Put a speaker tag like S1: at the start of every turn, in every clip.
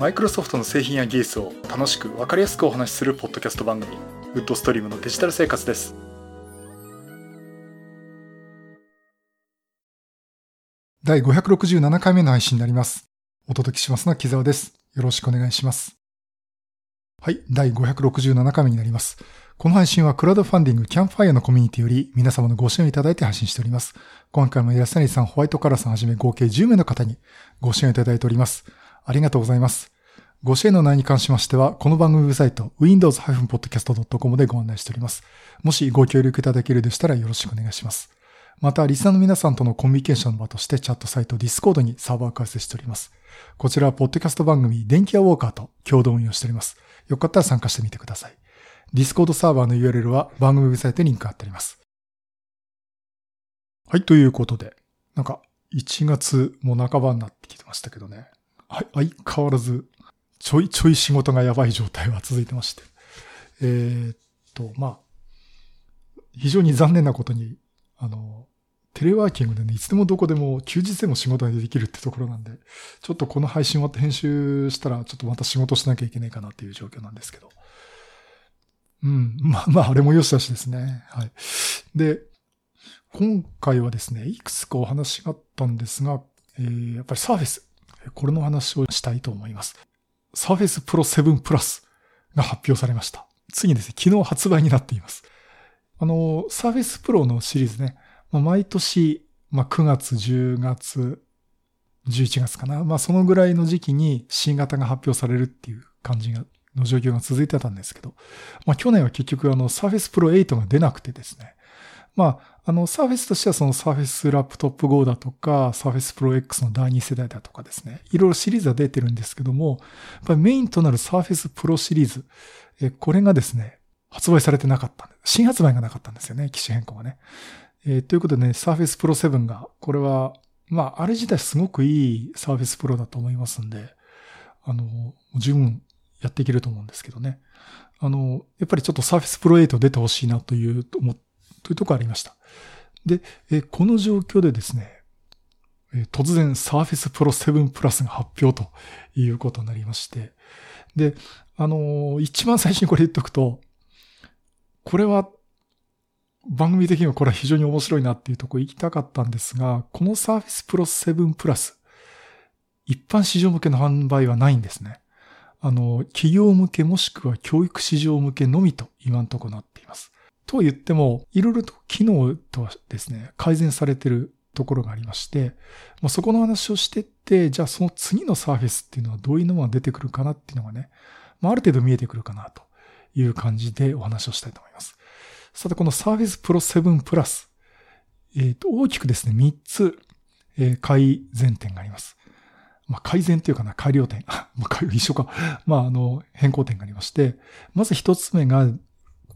S1: マイクロソフトの製品や技術を楽しく分かりやすくお話しするポッドキャスト番組ウッドストリームのデジタル生活です。
S2: 第567回目の配信になります。お届けしますのは木沢です。よろしくお願いします。はい第567回目になります。この配信はクラウドファンディングキャンファイアのコミュニティより皆様のご支援をいただいて配信しております。今回も安成さん、ホワイトカラーさんはじめ合計10名の方にご支援をいただいております。ありがとうございます。ご支援の内容に関しましては、この番組ウェブサイト、windows-podcast.com でご案内しております。もしご協力いただけるでしたらよろしくお願いします。また、リスナーの皆さんとのコミュニケーションの場としてチャットサイト Discord にサーバー開設しております。こちらは、ポッドキャスト番組、電気屋ウォーカーと共同運用しております。よかったら参加してみてください。Discord サーバーの URL は番組ウェブサイトにリンク貼ってあります。はい、ということで、なんか、1月も半ばになってきてましたけどね。はい、相変わらずちょいちょい仕事がやばい状態は続いてまして。えー、っと、まあ、非常に残念なことに、あの、テレワーキングでね、いつでもどこでも休日でも仕事ができるってところなんで、ちょっとこの配信終わって編集したら、ちょっとまた仕事しなきゃいけないかなっていう状況なんですけど。うん。まあ まあ、あれも良しだしですね。はい。で、今回はですね、いくつかお話があったんですが、えー、やっぱりサーフェス。これの話をしたいと思います。Surface Pro 7 Plus が発表されました。ついにですね、昨日発売になっています。あの、Surface Pro のシリーズね、毎年、まあ、9月、10月、11月かな。まあ、そのぐらいの時期に新型が発表されるっていう感じが、の状況が続いてたんですけど、まあ、去年は結局あの、Surface Pro 8が出なくてですね、まあ、の、サーフェスとしてはそのサーフェスラップトップ Go だとか、 Surface Pro X の第2世代だとかですね、いろいろシリーズは出てるんですけども、やっぱりメインとなる Surface Pro シリーズ、えこれがですね、発売されてなかったんです。新発売がなかったんですよね、機種変更がね。えー、ということでね、 Surface Pro 7が、これは、まあ、あれ自体すごくいい Surface Pro だと思いますんで、あの、十分やっていけると思うんですけどね。あの、やっぱりちょっとサーフェスプロ8出てほしいなという、思って、というところありました。で、えこの状況でですね、え突然 Surface Pro 7 Plus が発表ということになりまして、で、あのー、一番最初にこれ言っとくと、これは番組的にはこれは非常に面白いなっていうところ行きたかったんですが、この Surface Pro 7 Plus、一般市場向けの販売はないんですね。あの、企業向けもしくは教育市場向けのみと今んところなっています。と言っても、いろいろと機能とはですね、改善されてるところがありまして、まあ、そこの話をしてって、じゃあその次のサーフェスっていうのはどういうのが出てくるかなっていうのがね、まあ、ある程度見えてくるかなという感じでお話をしたいと思います。さて、このサーフェスプロ7プラス、えっ、ー、と、大きくですね、3つ、えー、改善点があります。まあ、改善っていうかな、改良点。まあ、一緒か。まあ、あの、変更点がありまして、まず一つ目が、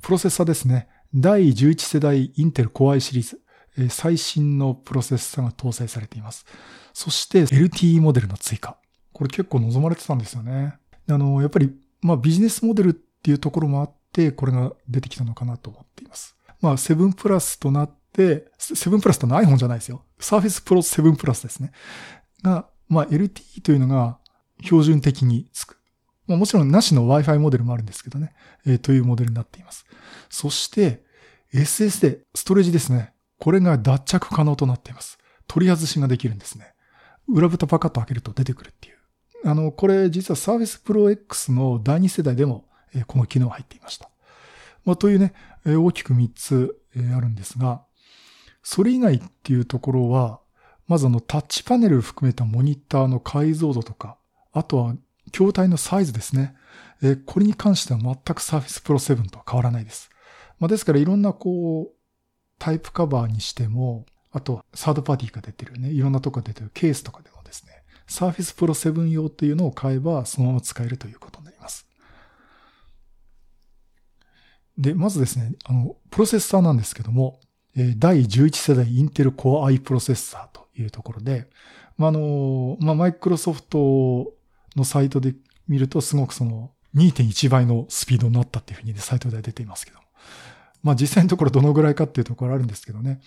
S2: プロセッサーですね。第11世代インテル Core i シリーズ、最新のプロセッサーが搭載されています。そして LTE モデルの追加。これ結構望まれてたんですよね。あの、やっぱり、まあビジネスモデルっていうところもあって、これが出てきたのかなと思っています。まあ7プラスとなって、7プラスとの iPhone じゃないですよ。Surface Pro 7プラスですね。が、まあ LTE というのが標準的につく。まあ、もちろんなしの Wi-Fi モデルもあるんですけどね、えー、というモデルになっています。そして、SSD、ストレージですね。これが脱着可能となっています。取り外しができるんですね。裏蓋パカッと開けると出てくるっていう。あの、これ実は Surface Pro X の第2世代でも、え、この機能入っていました。まあ、というね、え、大きく3つ、え、あるんですが、それ以外っていうところは、まずあのタッチパネル含めたモニターの解像度とか、あとは筐体のサイズですね。え、これに関しては全く Surface Pro 7とは変わらないです。まあ、ですからいろんなこう、タイプカバーにしても、あとサードパーティーが出てるね、いろんなとこ出てるケースとかでもですね、Surface Pro 7用っていうのを買えばそのまま使えるということになります。で、まずですね、あの、プロセッサーなんですけども、第11世代インテル Core i プロセッサーというところで、まあ、あの、まあ、マイクロソフトのサイトで見るとすごくその2.1倍のスピードになったっていうふうに、サイトでは出ていますけど。まあ実際のところどのぐらいかっていうところあるんですけどね。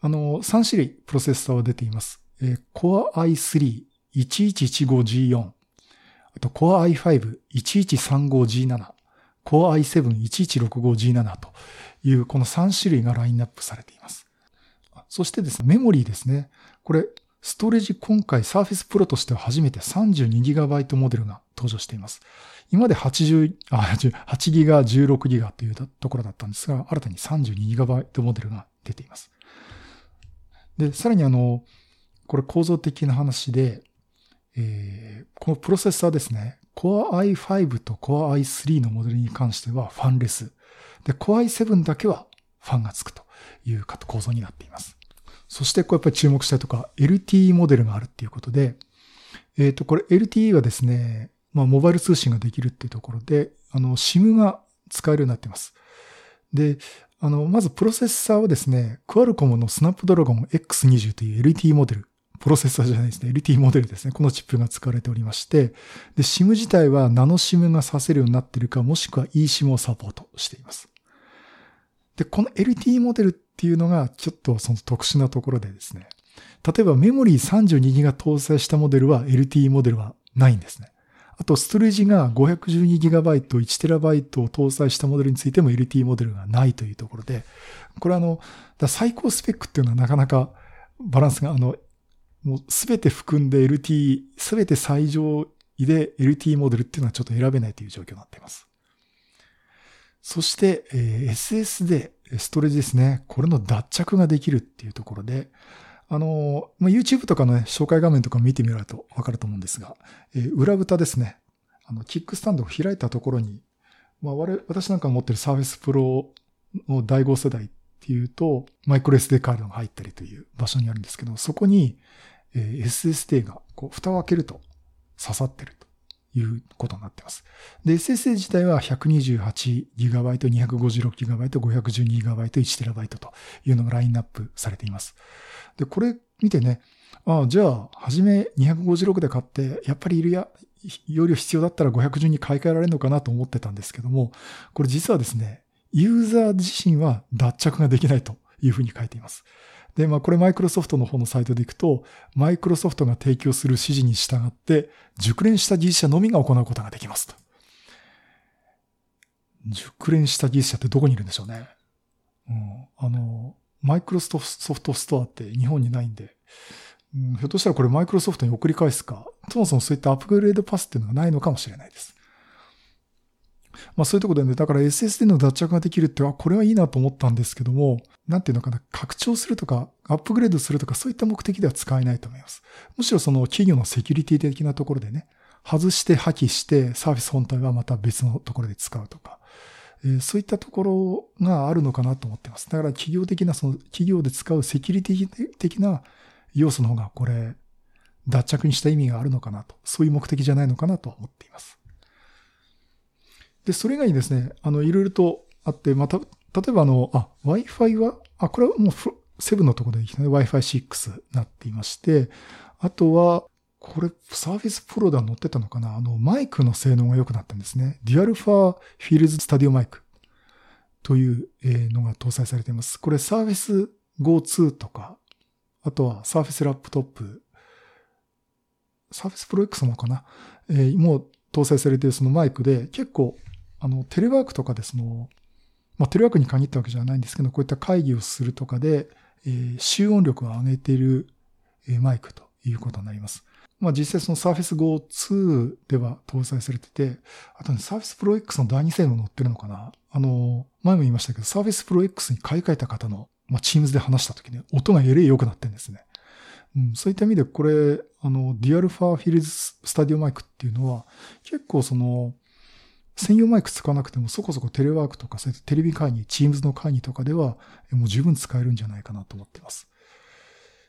S2: あの、3種類プロセッサーは出ています。えー、Core i3 1115G4。あと Core i5-1135G7、Core i7-1165G7 というこの3種類がラインナップされています。そしてですね、メモリーですね。これ、ストレージ今回 Surface Pro としては初めて 32GB モデルが登場しています。今まで80、あ、8ギガ、16ギガというところだったんですが、新たに 32GB モデルが出ています。で、さらにあの、これ構造的な話で、えー、このプロセッサーですね、Core i5 と Core i3 のモデルに関してはファンレス。で、Core i7 だけはファンがつくという構造になっています。そしてこれやっぱり注目したいとか、LTE モデルがあるっていうことで、えっ、ー、と、これ LTE はですね、まあ、モバイル通信ができるっていうところで、あの、SIM が使えるようになっています。で、あの、まずプロセッサーはですね、クアルコムのスナップドラゴン X20 という LTE モデル、プロセッサーじゃないですね、LTE モデルですね。このチップが使われておりまして、で、SIM 自体はナノ SIM がさせるようになっているか、もしくは eSIM をサポートしています。で、この LTE モデルっっていうのがちょっとその特殊なところでですね、例えばメモリー 32GB 搭載したモデルは LTE モデルはないんですね。あと、ストレージが 512GB、1TB を搭載したモデルについても LTE モデルがないというところで、これあの、最高スペックっていうのはなかなかバランスが、あの、もうすべて含んで LTE、すべて最上位で LTE モデルっていうのはちょっと選べないという状況になっています。そして、えー、SSD、ストレージですね。これの脱着ができるっていうところで、あの、まあ、YouTube とかのね、紹介画面とか見てみるとわかると思うんですが、えー、裏蓋ですね。あの、キックスタンドを開いたところに、まあ、我、私なんかが持ってる Surface Pro の第5世代っていうと、マイクロ SD カードが入ったりという場所にあるんですけど、そこに、えー、SSD が、こう、蓋を開けると刺さってるということになっています。で、SSD 自体は 128GB、256GB、512GB、1TB というのがラインナップされています。で、これ見てね、ああ、じゃあ、はじめ256で買って、やっぱりいるや、容量必要だったら510に買い替えられるのかなと思ってたんですけども、これ実はですね、ユーザー自身は脱着ができないというふうに書いています。で、まあこれマイクロソフトの方のサイトで行くと、マイクロソフトが提供する指示に従って、熟練した技術者のみが行うことができますと。熟練した技術者ってどこにいるんでしょうね。うん、あの、マイクロソフトストアって日本にないんで、うん、ひょっとしたらこれマイクロソフトに送り返すか、そもそもそういったアップグレードパスっていうのがないのかもしれないです。まあそういうところでね、だから SSD の脱着ができるって、あ、これはいいなと思ったんですけども、なんていうのかな、拡張するとか、アップグレードするとか、そういった目的では使えないと思います。むしろその企業のセキュリティ的なところでね、外して破棄してサービス本体はまた別のところで使うとか、えそういったところがあるのかなと思ってます。だから企業的な、その企業で使うセキュリティ的な要素の方がこれ、脱着にした意味があるのかなと、そういう目的じゃないのかなと思っています。で、それ以外にですね、あの、いろいろとあって、また、例えばあの、あ、Wi-Fi は、あ、これはもう7のところできたね、Wi-Fi 6になっていまして、あとは、これ、 Surface Pro では載ってたのかなあの、マイクの性能が良くなったんですね。デュアルファーフィールズスタディオマイクというのが搭載されています。これ、サーフィス Go2 とか、あとは Surface Laptop、 Surface Pro X もかな、えー、もう搭載されているそのマイクで結構、あの、テレワークとかでその、まあ、テレワークに限ったわけじゃないんですけど、こういった会議をするとかで、えー、集音力を上げている、えー、マイクということになります。まあ実際その Surface Go 2では搭載されてて、あとね、Surface Pro X の第2世代載ってるのかなあの、前も言いましたけど、Surface Pro X に買い替えた方の、まあ Teams で話した時に音がえらい良くなってるんですね。うん、そういった意味でこれ、あの、デュアルファーフィルズスタディオマイクっていうのは、結構その、専用マイク使わなくてもそこそこテレワークとか、そういったテレビ会議、Teams の会議とかでは、もう十分使えるんじゃないかなと思っています。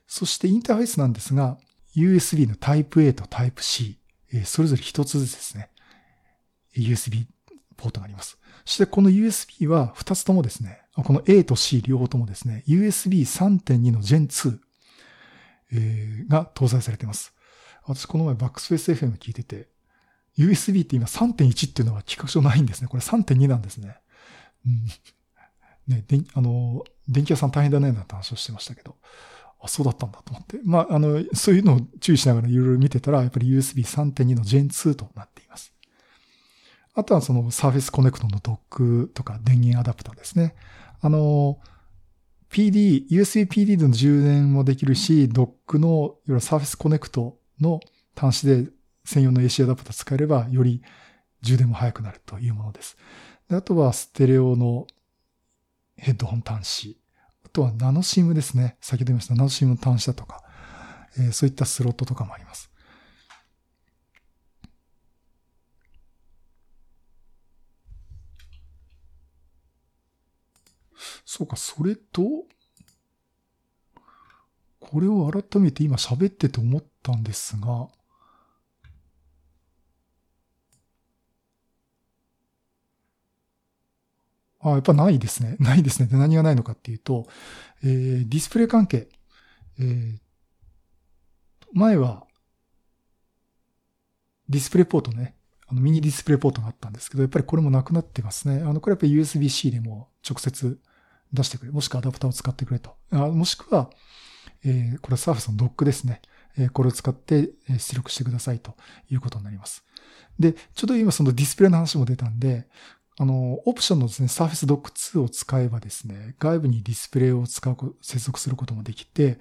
S2: そしてインターフェースなんですが、USB の Type A と Type C、それぞれ一つずつですね、USB ポートがあります。そしてこの USB は二つともですね、この A と C 両方ともですね、USB3.2 の Gen 2、が搭載されています。私この前バックスペース FM 聞いてて、USB って今3.1っていうのは企画書ないんですね。これ3.2なんですね。うん。ね、であの、電気屋さん大変だねなんて話をしてましたけど。あ、そうだったんだと思って。まあ、あの、そういうのを注意しながらいろいろ見てたら、やっぱり USB 3.2の Gen 2となっています。あとはその Surface Connect のドックとか電源アダプターですね。あの、PD、USB PD の充電もできるし、ドックの、いわゆる Surface Connect の端子で専用の AC アダプター使えれば、より充電も早くなるというものです。であとはステレオのヘッドホン端子。あとはナノシームですね。先ほど言いましたナノシームの端子だとか、えー、そういったスロットとかもあります。そうか、それと、これを改めて今喋ってて思ったんですが、あ、やっぱないですね。ないですね。で何がないのかっていうと、えー、ディスプレイ関係。えー、前は、ディスプレイポートね、あのミニディスプレイポートがあったんですけど、やっぱりこれもなくなってますね。あの、これやっぱり USB-C でも直接出してくれ。もしくはアダプターを使ってくれと。あもしくは、えー、これはサーフスのドックですね。えー、これを使って出力してくださいということになります。で、ちょっと今そのディスプレイの話も出たんで、あの、オプションのですね、Surface Dock 2を使えばですね、外部にディスプレイを使う、接続することもできて、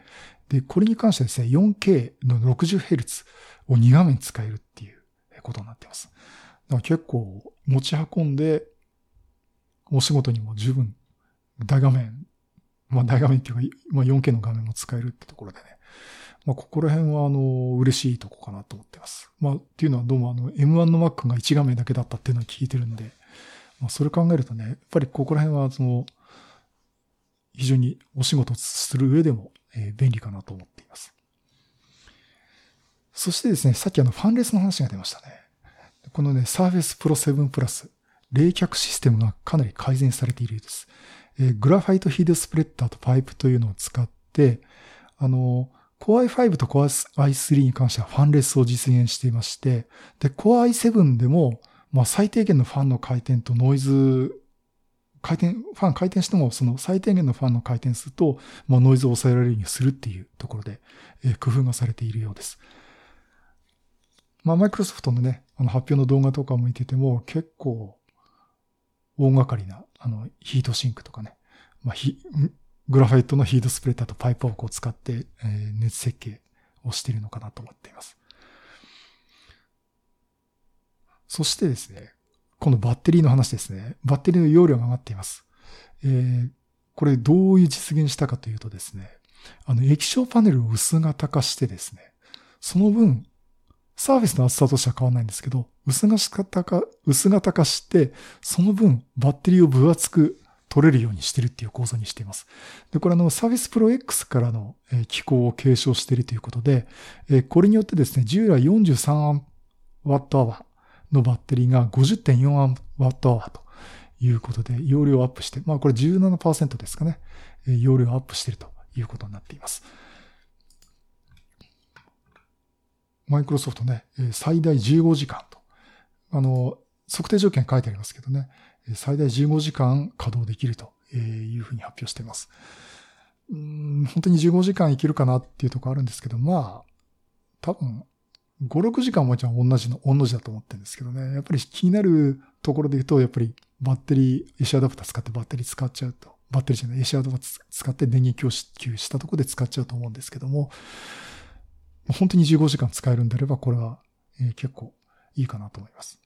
S2: で、これに関してですね、4K の 60Hz を2画面使えるっていうことになっています。だから結構持ち運んで、お仕事にも十分大画面、まあ大画面っていうか、まあ 4K の画面も使えるってところでね、まあここら辺はあの、嬉しいとこかなと思ってます。まあっていうのはどうもあの、M1 の Mac が1画面だけだったっていうのを聞いてるんで、まあ、それ考えるとね、やっぱりここら辺はその、非常にお仕事する上でも、え便利かなと思っています。そしてですね、さっきあのファンレスの話が出ましたね。このね、Surface Pro 7 Plus、冷却システムがかなり改善されているようです。えー、グラファイトヒードスプレッダーとパイプというのを使って、あの、Core i5 と Core i3 に関してはファンレスを実現していまして、で、Core i7 でも、まあ、最低限のファンの回転とノイズ、回転、ファン回転しても、その最低限のファンの回転数と、まあ、ノイズを抑えられるようにするっていうところで、えー、工夫がされているようです。まあ、マイクロソフトのね、あの発表の動画とかも見てても、結構、大掛かりな、あの、ヒートシンクとかね、まあ、グラファイトのヒートスプレッダーとパイプをこう使って、えー、熱設計をしているのかなと思っています。そしてですね、このバッテリーの話ですね。バッテリーの容量が上がっています。えー、これどういう実現したかというとですね、あの液晶パネルを薄型化してですね、その分、サーフェスの厚さとしては変わらないんですけど、薄型化、薄型化して、その分バッテリーを分厚く取れるようにしてるっていう構造にしています。で、これあの、サーフェスプロ X からの機構を継承しているということで、これによってですね、従来 43Wh のバッテリーが 50.4Wh ということで、容量アップして、まあこれ17%ですかね。容量アップしているということになっています。マイクロソフトね、最大15時間と。あの、測定条件書いてありますけどね、最大15時間稼働できるというふうに発表しています。うん本当に15時間いけるかなっていうところあるんですけど、まあ、多分5、6時間もじゃあ同じの、同じだと思ってるんですけどね。やっぱり気になるところで言うと、やっぱりバッテリー、AC アダプター使ってバッテリー使っちゃうと、バッテリーじゃない、AC アダプター使って電源供給したところで使っちゃうと思うんですけども、本当に15時間使えるんであれば、これは、え結構いいかなと思います。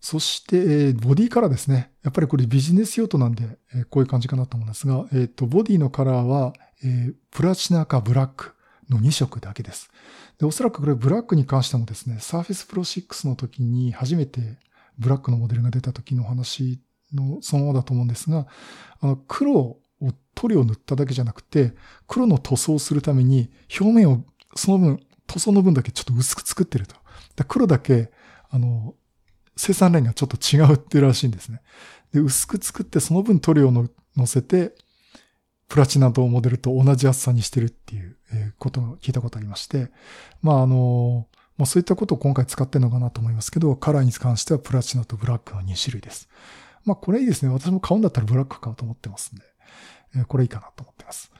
S2: そして、えボディカラーですね。やっぱりこれビジネス用途なんで、えこういう感じかなと思うんですが、えっ、と、ボディのカラーは、えプラチナかブラック。の2色だけです。で、おそらくこれブラックに関してもですね、Surface Pro 6の時に初めてブラックのモデルが出た時の話のそのままだと思うんですが、あの、黒を塗料を塗っただけじゃなくて、黒の塗装をするために表面をその分、塗装の分だけちょっと薄く作ってると。だ黒だけ、あの、生産ラインがちょっと違うっていうらしいんですね。で、薄く作ってその分塗料を乗せて、プラチナとモデルと同じ厚さにしてるっていうことを聞いたことありまして、まああの、まあ、そういったことを今回使ってるのかなと思いますけど、カラーに関してはプラチナとブラックの2種類です。まあこれいいですね。私も買うんだったらブラック買おうと思ってますんで。えこれいいかなと思ってます。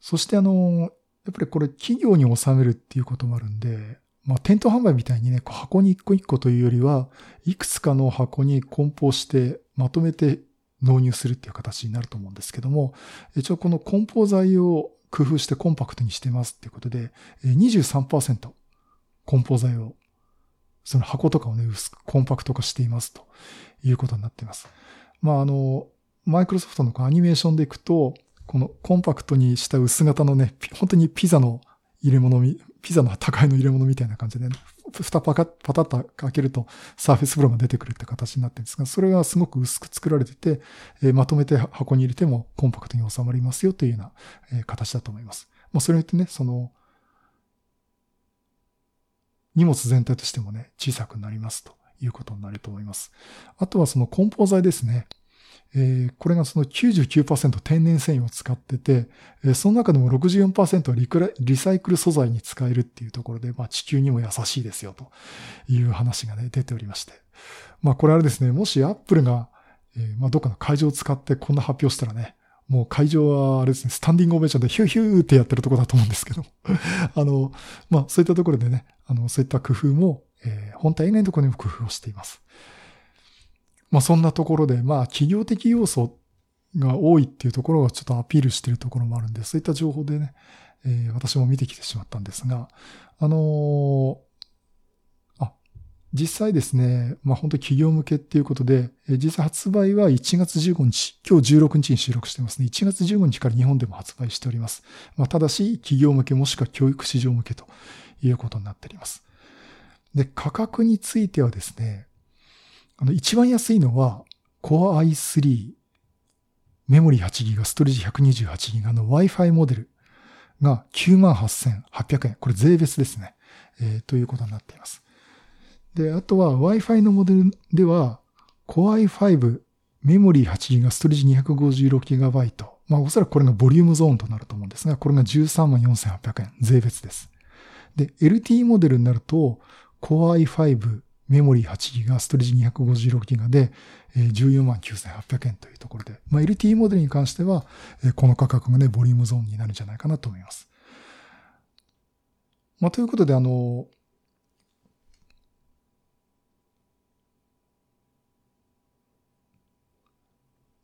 S2: そしてあの、やっぱりこれ企業に収めるっていうこともあるんで、まあ、店頭販売みたいにね、箱に一個一個というよりは、いくつかの箱に梱包してまとめて納入するっていう形になると思うんですけども、一応この梱包材を工夫してコンパクトにしてますっていうことで、23%梱包材を、その箱とかをね、薄くコンパクト化していますということになっています。まあ、あの、マイクロソフトのアニメーションでいくと、このコンパクトにした薄型のね、本当にピザの入れ物ピザの高いの入れ物みたいな感じで、ね、蓋パカパタッと開けるとサーフェスプロが出てくるって形になってるんですが、それがすごく薄く作られてて、え、まとめて箱に入れてもコンパクトに収まりますよというような、え、形だと思います。まあ、それによってね、その、荷物全体としてもね、小さくなりますということになると思います。あとはその梱包材ですね。えー、これがその99%天然繊維を使ってて、えー、その中でも64%はリクリサイクル素材に使えるっていうところで、まあ地球にも優しいですよという話がね、出ておりまして。まあこれあれですね、もしアップルが、えー、まあどっかの会場を使ってこんな発表したらね、もう会場はあれですね、スタンディングオベーションでヒューヒューってやってるところだと思うんですけど、あの、まあそういったところでね、あの、そういった工夫も、えー、本体以外のところにも工夫をしています。まあそんなところで、まあ企業的要素が多いっていうところがちょっとアピールしてるところもあるんで、そういった情報でね、えー、私も見てきてしまったんですが、あのー、あ、実際ですね、まあ本当企業向けっていうことで、えー、実際発売は1月15日、今日16日に収録してますね。1月15日から日本でも発売しております。まあただし、企業向けもしくは教育市場向けということになっております。で、価格についてはですね、あの、一番安いのは、Core i3、メモリー 8GB、ストレージ 128GB の Wi-Fi モデルが98,800円。これ税別ですね。えー、ということになっています。で、あとは Wi-Fi のモデルでは、Core i5、メモリー 8GB、ストレージ 256GB。まあ、おそらくこれがボリュームゾーンとなると思うんですが、これが134,800円。税別です。で、LT モデルになると、Core i5、メモリー 8GB、ストレージ 256GB で、14万9800円というところで、まあ、LTE モデルに関しては、この価格がね、ボリュームゾーンになるんじゃないかなと思います。まあ、ということで、あの、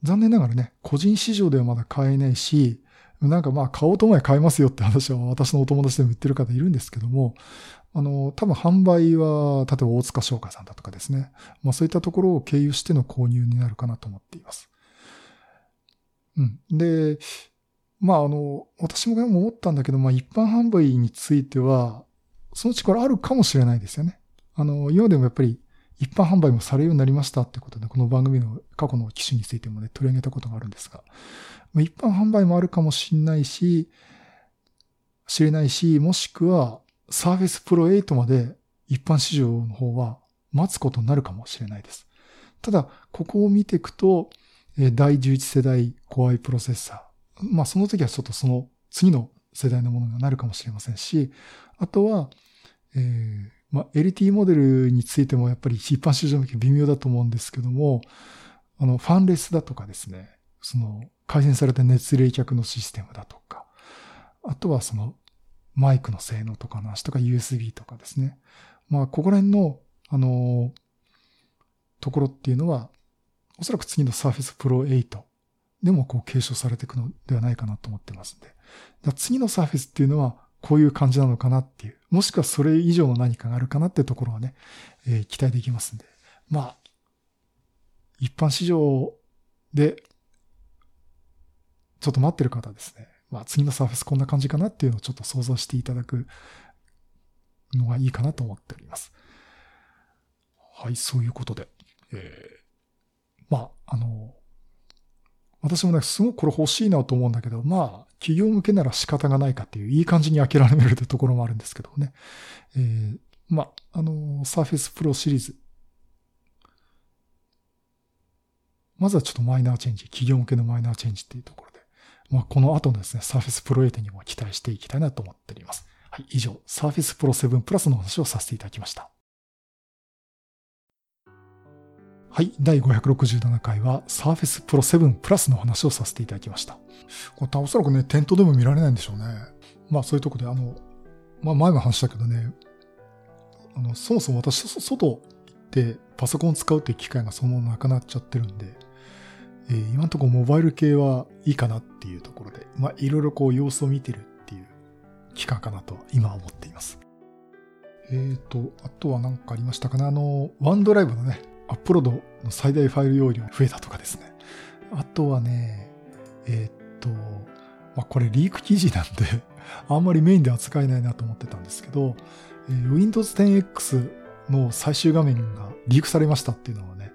S2: 残念ながらね、個人市場ではまだ買えないし、なんかまあ買おうと思えば買えますよって話は私のお友達でも言ってる方いるんですけども、あの、多分販売は、例えば大塚商会さんだとかですね。まあそういったところを経由しての購入になるかなと思っています。うん。で、まああの、私も思ったんだけど、まあ一般販売については、そのうちこれあるかもしれないですよね。あの、今でもやっぱり一般販売もされるようになりましたってことで、この番組の過去の機種についてもね、取り上げたことがあるんですが、まあ一般販売もあるかもしれないし、知れないし、もしくは、サーフェスプロ8まで一般市場の方は待つことになるかもしれないです。ただ、ここを見ていくと、第11世代 Core i プロセッサー。まあ、その時はちょっとその次の世代のものになるかもしれませんし、あとは、えー、まあ、LT モデルについてもやっぱり一般市場向け微妙だと思うんですけども、あの、ファンレスだとかですね、その、改善された熱冷却のシステムだとか、あとはその、マイクの性能とかの話とか USB とかですね。まあ、ここら辺の、あの、ところっていうのは、おそらく次の Surface Pro 8でもこう継承されていくのではないかなと思ってますんで。次の Surface っていうのはこういう感じなのかなっていう、もしくはそれ以上の何かがあるかなっていうところはね、えー、期待できますんで。まあ、一般市場で、ちょっと待ってる方ですね。まあ次のサーフェスこんな感じかなっていうのをちょっと想像していただくのがいいかなと思っております。はい、そういうことで。えー、まあ、あの、私もね、すごくこれ欲しいなと思うんだけど、まあ、企業向けなら仕方がないかっていう、いい感じに諦めるってところもあるんですけどね。えー、まあ、あの、サーフェスプロシリーズ。まずはちょっとマイナーチェンジ、企業向けのマイナーチェンジっていうところまあ、この後のですね、Surface Pro 8にも期待していきたいなと思っております。はい、以上、Surface Pro 7 Plus の話をさせていただきました。はい、第567回は Surface Pro 7 Plus の話をさせていただきました。これおそらくね、店頭でも見られないんでしょうね。まあそういうとこで、あの、まあ前も話したけどね、あの、そもそも私、外行ってパソコンを使うっていう機会がそのままなくなっちゃってるんで、えー、今のところモバイル系はいいかなっていうところで、まあいろいろこう様子を見てるっていう期間かなと今は思っています。えっ、ー、と、あとは何かありましたかね。あの、ワンドライブのね、アップロードの最大ファイル容量増えたとかですね。あとはね、えっ、ー、と、まあ、これリーク記事なんで あんまりメインで扱えないなと思ってたんですけど、えー、Windows 10X の最終画面がリークされましたっていうのはね、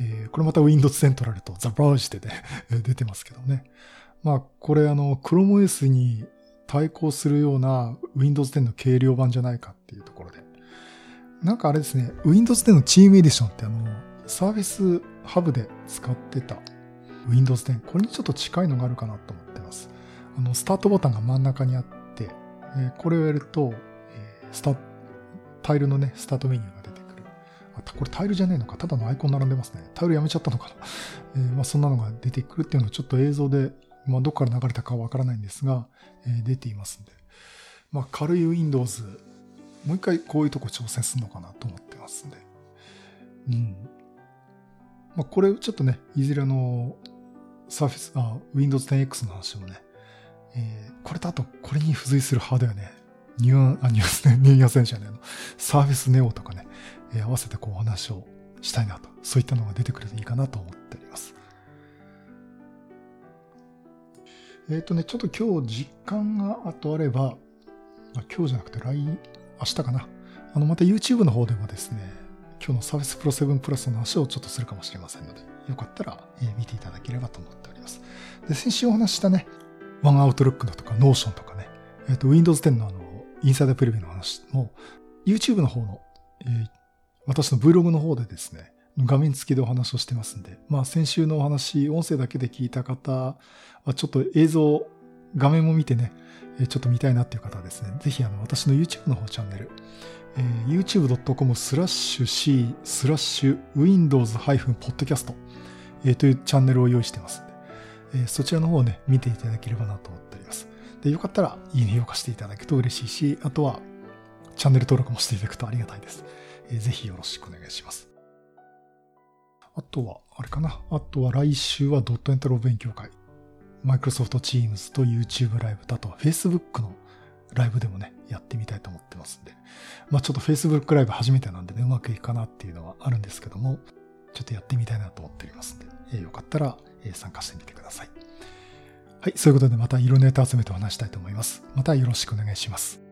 S2: えー、これまた Windows Central と The Browse でね出てますけどね。まあ、これあの、ChromeOS に対抗するような Windows 10の軽量版じゃないかっていうところで。なんかあれですね、Windows 10の Team Edition ってあの、サービスハブで使ってた Windows 10、これにちょっと近いのがあるかなと思ってます。あの、スタートボタンが真ん中にあって、えこれをやると、えスタ、タイルのね、スタートメニューが出て。これタイルじゃねえのか。ただのアイコン並んでますね。タイルやめちゃったのかな。えー、まあそんなのが出てくるっていうのをちょっと映像でまあ、どこから流れたかわからないんですが、えー、出ていますんで、まあ、軽い Windows、もう一回こういうとこ挑戦するのかなと思ってますんで。うん。まあ、これちょっとね、いずれの、Surface、あ、Windows 10X の話もね、えー、これとあと、これに付随するハードウェアね、ニュアン、あ、ニュアンスね、ニュアンスじゃねえの、Surface Neo とかね、えー、合わせてこうお話をしたいなと、そういったのが出てくるといいかなと思っております。えっ、ー、とね、ちょっと今日時間があとあれば、あ今日じゃなくて来、明日かな。あの、また YouTube の方でもですね、今日の Surface Pro 7 Plus の話をちょっとするかもしれませんので、よかったら、え、見ていただければと思っております。で、先週お話したね、ワンアウトロックのとか、Notion とかね、えっ、ー、と、Windows 10のあの、インサイダープレビューの話も、YouTube の方の、えー、私の Vlog の方でですね、画面付きでお話をしてますんで、まあ先週のお話、音声だけで聞いた方は、ちょっと映像、画面も見てね、ちょっと見たいなっていう方はですね、ぜひあの私の YouTube の方チャンネル、えー、youtube.com スラッシュ C スラッシュ Windows-podcast、えー、というチャンネルを用意してますんで、えー、そちらの方をね、見ていただければなと思っております。で、よかったらいいね、評価していただくと嬉しいし、あとはチャンネル登録もしていただくとありがたいです。ぜひよろしくお願いします。あとは、あれかな。あとは来週はドットエンタロ勉強会。Microsoft Teams と YouTube ライブとあとは Facebook のライブでもね、やってみたいと思ってますんで。まあちょっと Facebook ライブ初めてなんでね、うまくいくかなっていうのはあるんですけども、ちょっとやってみたいなと思っておりますんで、えー、よかったら、えー、参加してみてください。はい、そういうことでまた色ネタ集めてお話したいと思います。またよろしくお願いします。